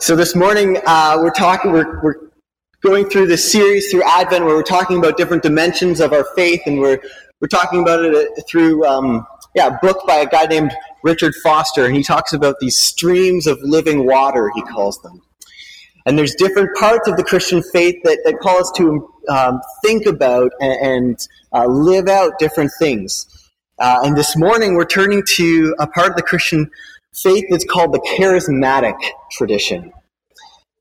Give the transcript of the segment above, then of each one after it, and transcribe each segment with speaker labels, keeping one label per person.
Speaker 1: So this morning uh, we're talking, we're, we're going through this series through Advent where we're talking about different dimensions of our faith, and we're we're talking about it through um, yeah, a book by a guy named Richard Foster, and he talks about these streams of living water, he calls them. And there's different parts of the Christian faith that, that call us to um, think about and, and uh, live out different things. Uh, and this morning we're turning to a part of the Christian faith that's called the charismatic tradition.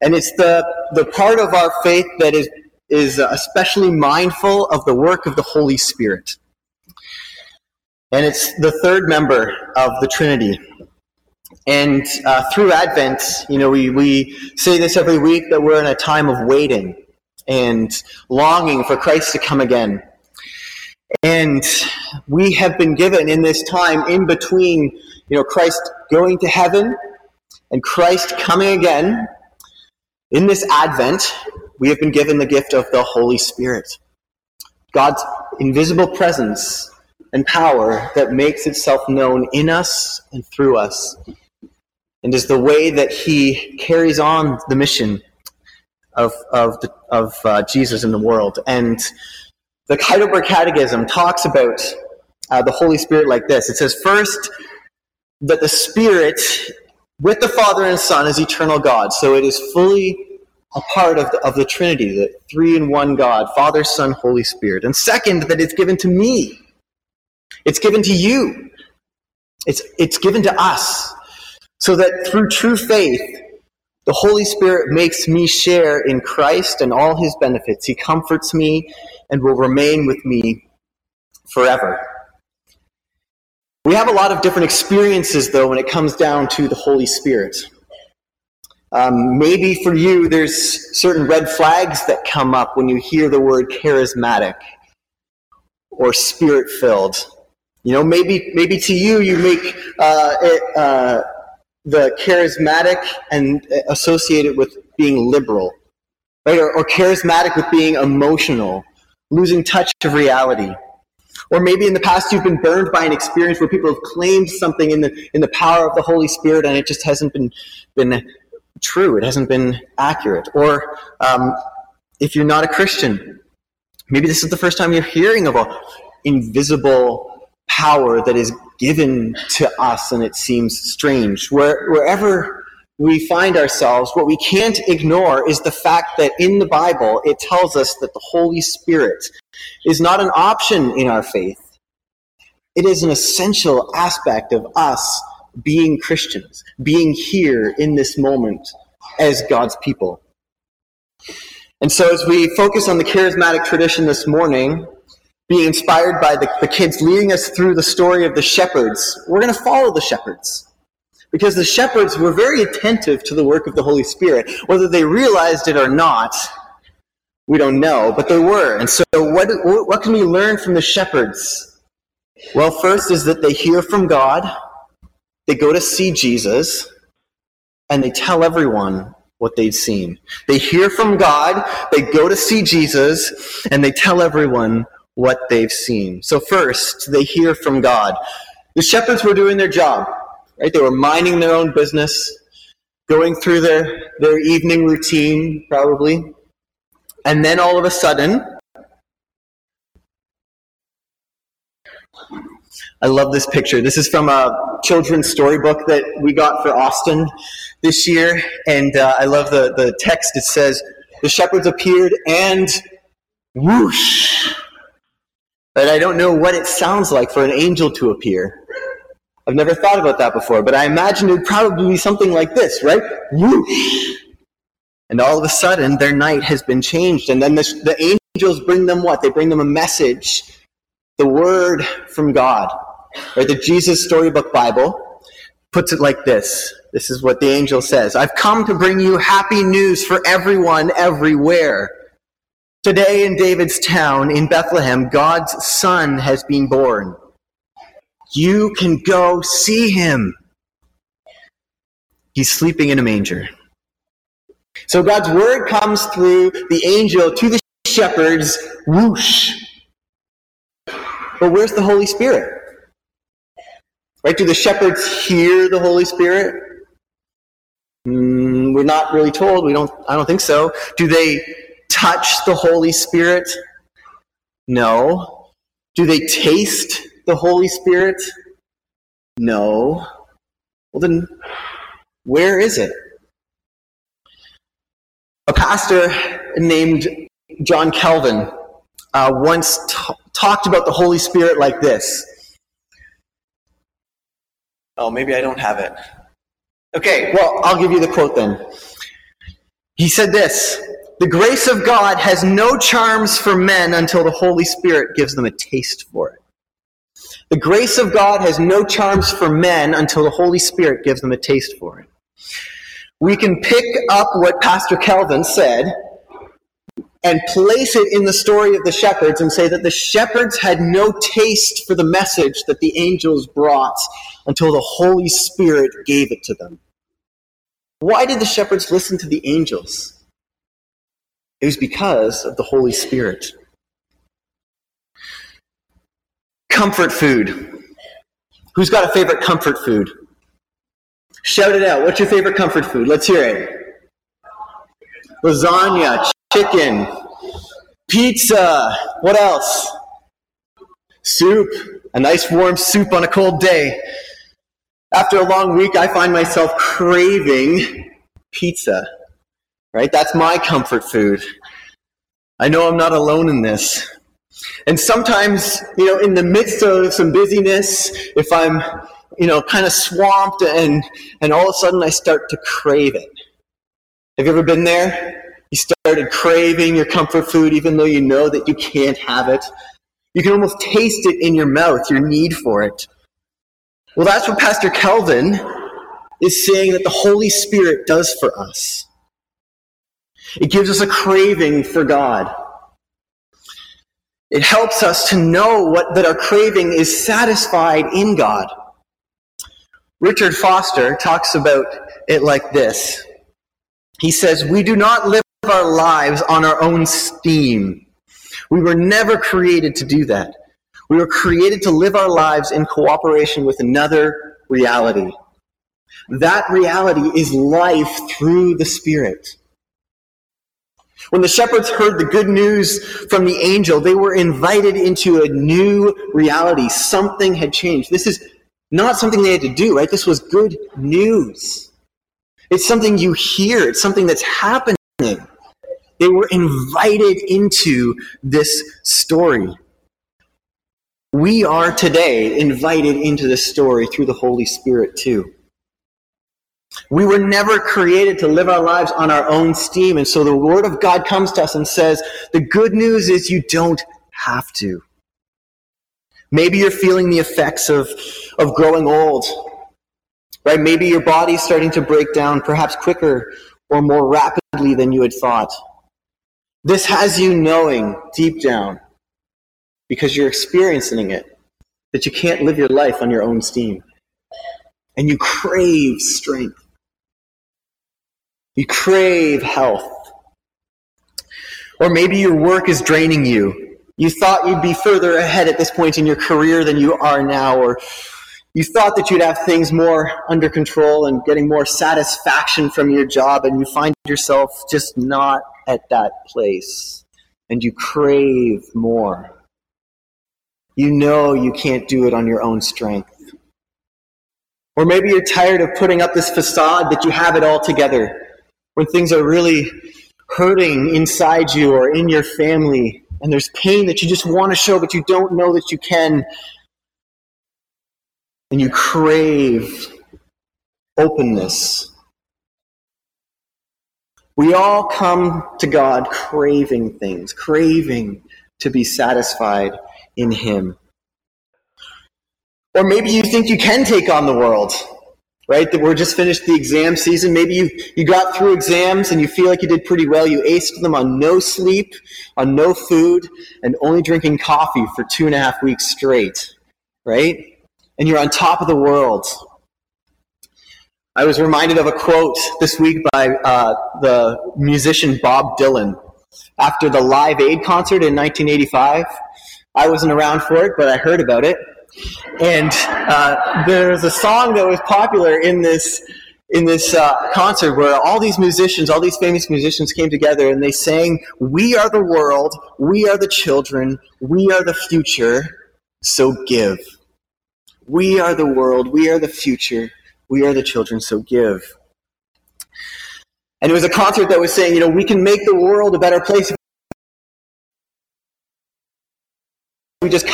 Speaker 1: And it's the, the part of our faith that is, is especially mindful of the work of the Holy Spirit. And it's the third member of the Trinity. And uh, through Advent, you know, we, we say this every week that we're in a time of waiting and longing for Christ to come again. And we have been given in this time in between, you know, Christ going to heaven and Christ coming again. In this Advent, we have been given the gift of the Holy Spirit. God's invisible presence and power that makes itself known in us and through us and is the way that he carries on the mission of, of, the, of uh, Jesus in the world. And the Heidelberg Catechism talks about uh, the Holy Spirit like this it says, first, that the Spirit with the Father and Son is eternal God. So it is fully a part of the, of the Trinity, the three in one God, Father, Son, Holy Spirit. And second, that it's given to me. It's given to you. It's, it's given to us. So that through true faith, the Holy Spirit makes me share in Christ and all his benefits. He comforts me and will remain with me forever. We have a lot of different experiences, though, when it comes down to the Holy Spirit. Um, maybe for you, there's certain red flags that come up when you hear the word charismatic or spirit filled. You know, maybe maybe to you, you make uh, it, uh, the charismatic and associated with being liberal, right? Or, or charismatic with being emotional, losing touch of reality. Or maybe in the past you've been burned by an experience where people have claimed something in the in the power of the Holy Spirit and it just hasn't been been true. It hasn't been accurate. Or um, if you're not a Christian, maybe this is the first time you're hearing of a invisible power that is given to us and it seems strange. Where, wherever we find ourselves, what we can't ignore is the fact that in the Bible it tells us that the Holy Spirit is not an option in our faith. It is an essential aspect of us being Christians, being here in this moment as God's people. And so, as we focus on the charismatic tradition this morning, being inspired by the, the kids leading us through the story of the shepherds, we're going to follow the shepherds. Because the shepherds were very attentive to the work of the Holy Spirit. Whether they realized it or not, we don't know, but they were. And so, what, what can we learn from the shepherds? Well, first is that they hear from God, they go to see Jesus, and they tell everyone what they've seen. They hear from God, they go to see Jesus, and they tell everyone what they've seen. So, first, they hear from God. The shepherds were doing their job, right? They were minding their own business, going through their, their evening routine, probably. And then all of a sudden, I love this picture. This is from a children's storybook that we got for Austin this year. And uh, I love the, the text. It says, The shepherds appeared and whoosh but I don't know what it sounds like for an angel to appear. I've never thought about that before, but I imagine it would probably be something like this, right? Whoosh! And all of a sudden, their night has been changed. And then the angels bring them what? They bring them a message, the word from God. Right? The Jesus Storybook Bible puts it like this. This is what the angel says. I've come to bring you happy news for everyone everywhere. Today in David's town, in Bethlehem, God's Son has been born. You can go see him. He's sleeping in a manger. So God's word comes through the angel to the shepherds, whoosh. But where's the Holy Spirit? Right? Do the shepherds hear the Holy Spirit? Mm, we're not really told. We don't, I don't think so. Do they touch the Holy Spirit? No. Do they taste the Holy Spirit? No. Well, then, where is it? A pastor named John Calvin uh, once t- talked about the Holy Spirit like this. Oh, maybe I don't have it. Okay, well, I'll give you the quote then. He said this The grace of God has no charms for men until the Holy Spirit gives them a taste for it. The grace of God has no charms for men until the Holy Spirit gives them a taste for it. We can pick up what Pastor Calvin said and place it in the story of the shepherds and say that the shepherds had no taste for the message that the angels brought until the Holy Spirit gave it to them. Why did the shepherds listen to the angels? It was because of the Holy Spirit. Comfort food. Who's got a favorite comfort food? Shout it out. What's your favorite comfort food? Let's hear it. Lasagna, chicken, pizza. What else? Soup. A nice warm soup on a cold day. After a long week, I find myself craving pizza. Right? That's my comfort food. I know I'm not alone in this. And sometimes, you know, in the midst of some busyness, if I'm, you know, kind of swamped and, and all of a sudden I start to crave it. Have you ever been there? You started craving your comfort food even though you know that you can't have it. You can almost taste it in your mouth, your need for it. Well, that's what Pastor Calvin is saying that the Holy Spirit does for us. It gives us a craving for God. It helps us to know what, that our craving is satisfied in God. Richard Foster talks about it like this. He says, We do not live our lives on our own steam. We were never created to do that. We were created to live our lives in cooperation with another reality. That reality is life through the Spirit. When the shepherds heard the good news from the angel, they were invited into a new reality. Something had changed. This is not something they had to do, right? This was good news. It's something you hear, it's something that's happening. They were invited into this story. We are today invited into this story through the Holy Spirit, too. We were never created to live our lives on our own steam. And so the Word of God comes to us and says, the good news is you don't have to. Maybe you're feeling the effects of, of growing old, right? Maybe your body's starting to break down perhaps quicker or more rapidly than you had thought. This has you knowing deep down, because you're experiencing it, that you can't live your life on your own steam. And you crave strength. You crave health. Or maybe your work is draining you. You thought you'd be further ahead at this point in your career than you are now, or you thought that you'd have things more under control and getting more satisfaction from your job, and you find yourself just not at that place. And you crave more. You know you can't do it on your own strength. Or maybe you're tired of putting up this facade that you have it all together when things are really hurting inside you or in your family, and there's pain that you just want to show, but you don't know that you can, and you crave openness. We all come to God craving things, craving to be satisfied in Him. Or maybe you think you can take on the world right? That we're just finished the exam season. Maybe you, you got through exams and you feel like you did pretty well. You aced them on no sleep, on no food, and only drinking coffee for two and a half weeks straight, right? And you're on top of the world. I was reminded of a quote this week by uh, the musician Bob Dylan after the Live Aid concert in 1985. I wasn't around for it, but I heard about it. And uh, there's a song that was popular in this in this uh, concert where all these musicians, all these famous musicians came together and they sang, We are the world, we are the children, we are the future, so give. We are the world, we are the future, we are the children, so give. And it was a concert that was saying, you know, we can make the world a better place we just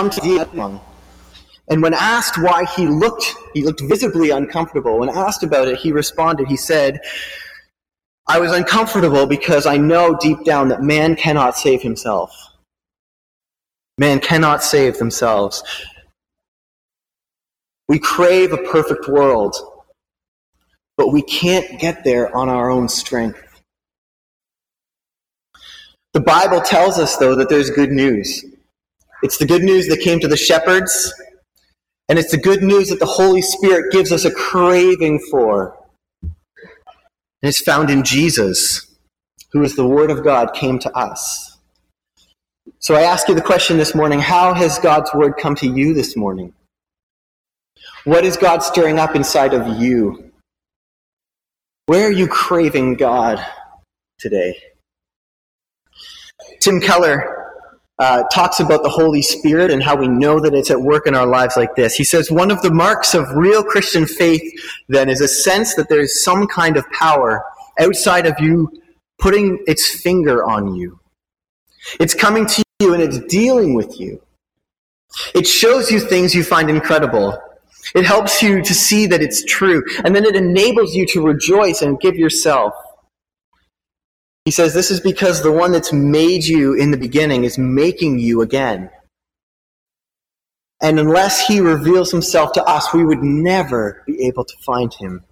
Speaker 1: come to the and when asked why he looked he looked visibly uncomfortable. When asked about it he responded he said i was uncomfortable because i know deep down that man cannot save himself. Man cannot save themselves. We crave a perfect world but we can't get there on our own strength. The bible tells us though that there's good news it's the good news that came to the shepherds, and it's the good news that the Holy Spirit gives us a craving for. And it's found in Jesus, who is the Word of God, came to us. So I ask you the question this morning how has God's Word come to you this morning? What is God stirring up inside of you? Where are you craving God today? Tim Keller uh, talks about the Holy Spirit and how we know that it's at work in our lives like this. He says one of the marks of real Christian faith then is a sense that there's some kind of power outside of you putting its finger on you. It's coming to you and it's dealing with you. It shows you things you find incredible. It helps you to see that it's true. And then it enables you to rejoice and give yourself. He says this is because the one that's made you in the beginning is making you again. And unless he reveals himself to us, we would never be able to find him.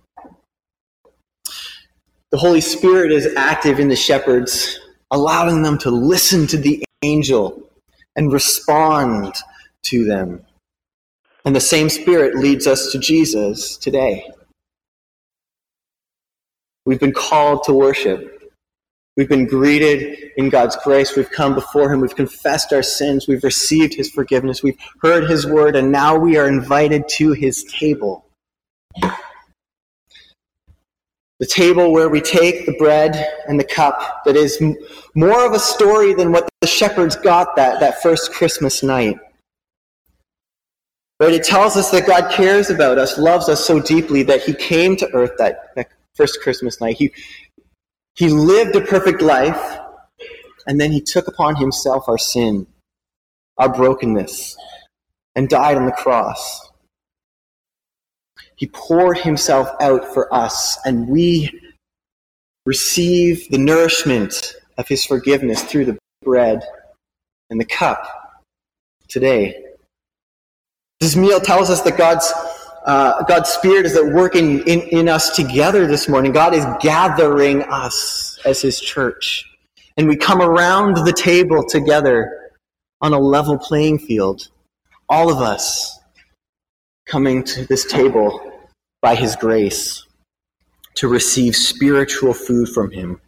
Speaker 1: The Holy Spirit is active in the shepherds, allowing them to listen to the angel and respond to them. And the same Spirit leads us to Jesus today. We've been called to worship. We've been greeted in God's grace. We've come before Him. We've confessed our sins. We've received His forgiveness. We've heard His word, and now we are invited to His table. The table where we take the bread and the cup that is more of a story than what the shepherds got that, that first Christmas night. But it tells us that God cares about us, loves us so deeply that He came to earth that, that first Christmas night. He, he lived a perfect life, and then he took upon himself our sin, our brokenness, and died on the cross. He poured himself out for us, and we receive the nourishment of his forgiveness through the bread and the cup today. This meal tells us that God's uh, God's Spirit is at work in, in, in us together this morning. God is gathering us as His church. And we come around the table together on a level playing field. All of us coming to this table by His grace to receive spiritual food from Him.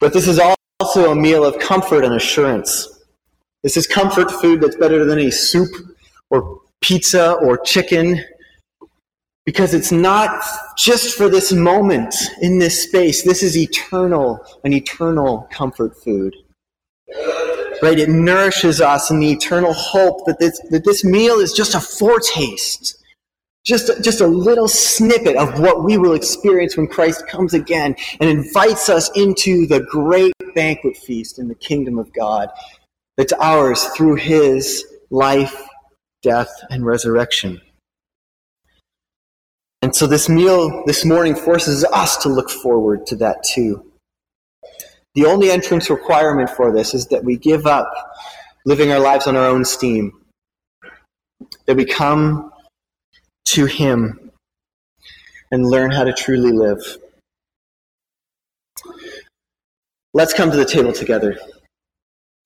Speaker 1: But this is also a meal of comfort and assurance. This is comfort food that's better than any soup or pizza or chicken because it's not just for this moment in this space. This is eternal, an eternal comfort food. Right? It nourishes us in the eternal hope that this, that this meal is just a foretaste, just, just a little snippet of what we will experience when Christ comes again and invites us into the great banquet feast in the kingdom of God that's ours through his life death, and resurrection. And so this meal this morning forces us to look forward to that too. The only entrance requirement for this is that we give up living our lives on our own steam, that we come to Him and learn how to truly live. Let's come to the table together.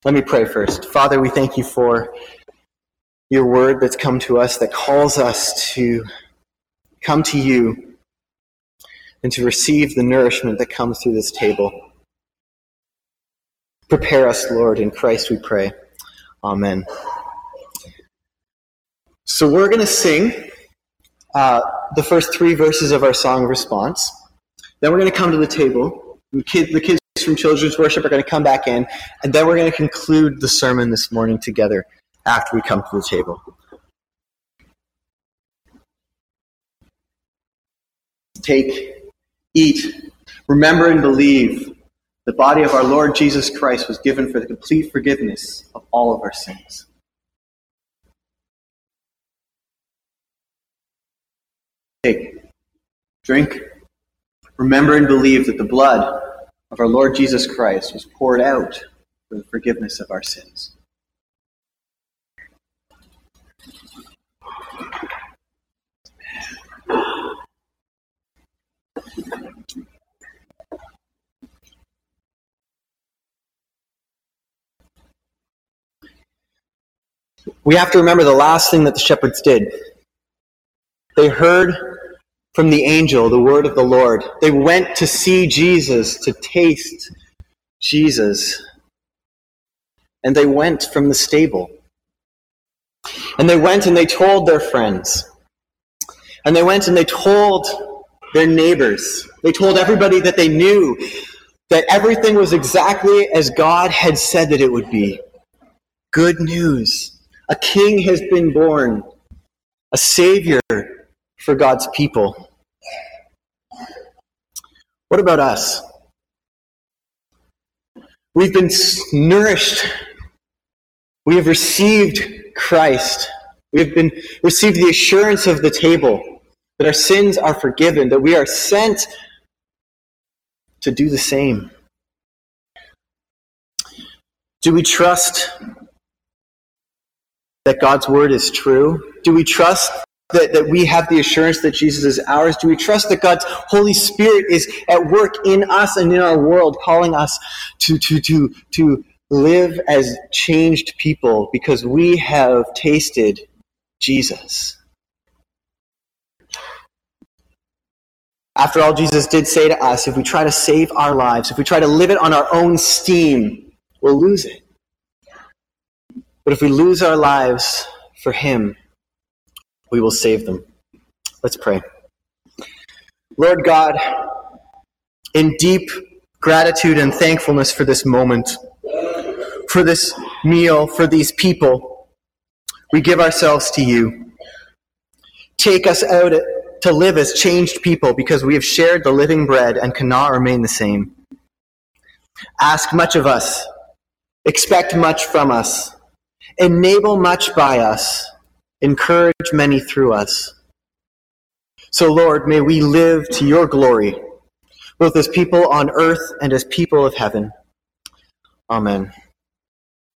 Speaker 1: Let me pray first. Father, we thank you for your word that's come to us that calls us to come to you and to receive the nourishment that comes through this table. Prepare us, Lord. In Christ we pray. Amen. So we're going to sing uh, the first three verses of our song response. Then we're going to come to the table. The kids, the kids from children's worship are going to come back in, and then we're going to conclude the sermon this morning together after we come to the table. Take, eat, remember and believe the body of our Lord Jesus Christ was given for the complete forgiveness of all of our sins. Take, drink, remember and believe that the blood of our Lord Jesus Christ was poured out for the forgiveness of our sins. We have to remember the last thing that the shepherds did. They heard from the angel the word of the Lord. They went to see Jesus, to taste Jesus. And they went from the stable. And they went and they told their friends. And they went and they told their neighbors. They told everybody that they knew that everything was exactly as God had said that it would be. Good news. A king has been born, a savior for God's people. What about us? We've been nourished. We have received Christ. We have been received the assurance of the table that our sins are forgiven, that we are sent to do the same. Do we trust that God's word is true? Do we trust that, that we have the assurance that Jesus is ours? Do we trust that God's Holy Spirit is at work in us and in our world, calling us to, to, to, to live as changed people because we have tasted Jesus? After all, Jesus did say to us if we try to save our lives, if we try to live it on our own steam, we'll lose it. But if we lose our lives for Him, we will save them. Let's pray. Lord God, in deep gratitude and thankfulness for this moment, for this meal, for these people, we give ourselves to you. Take us out to live as changed people because we have shared the living bread and cannot remain the same. Ask much of us, expect much from us, enable much by us, encourage many through us. So, Lord, may we live to your glory, both as people on earth and as people of heaven. Amen.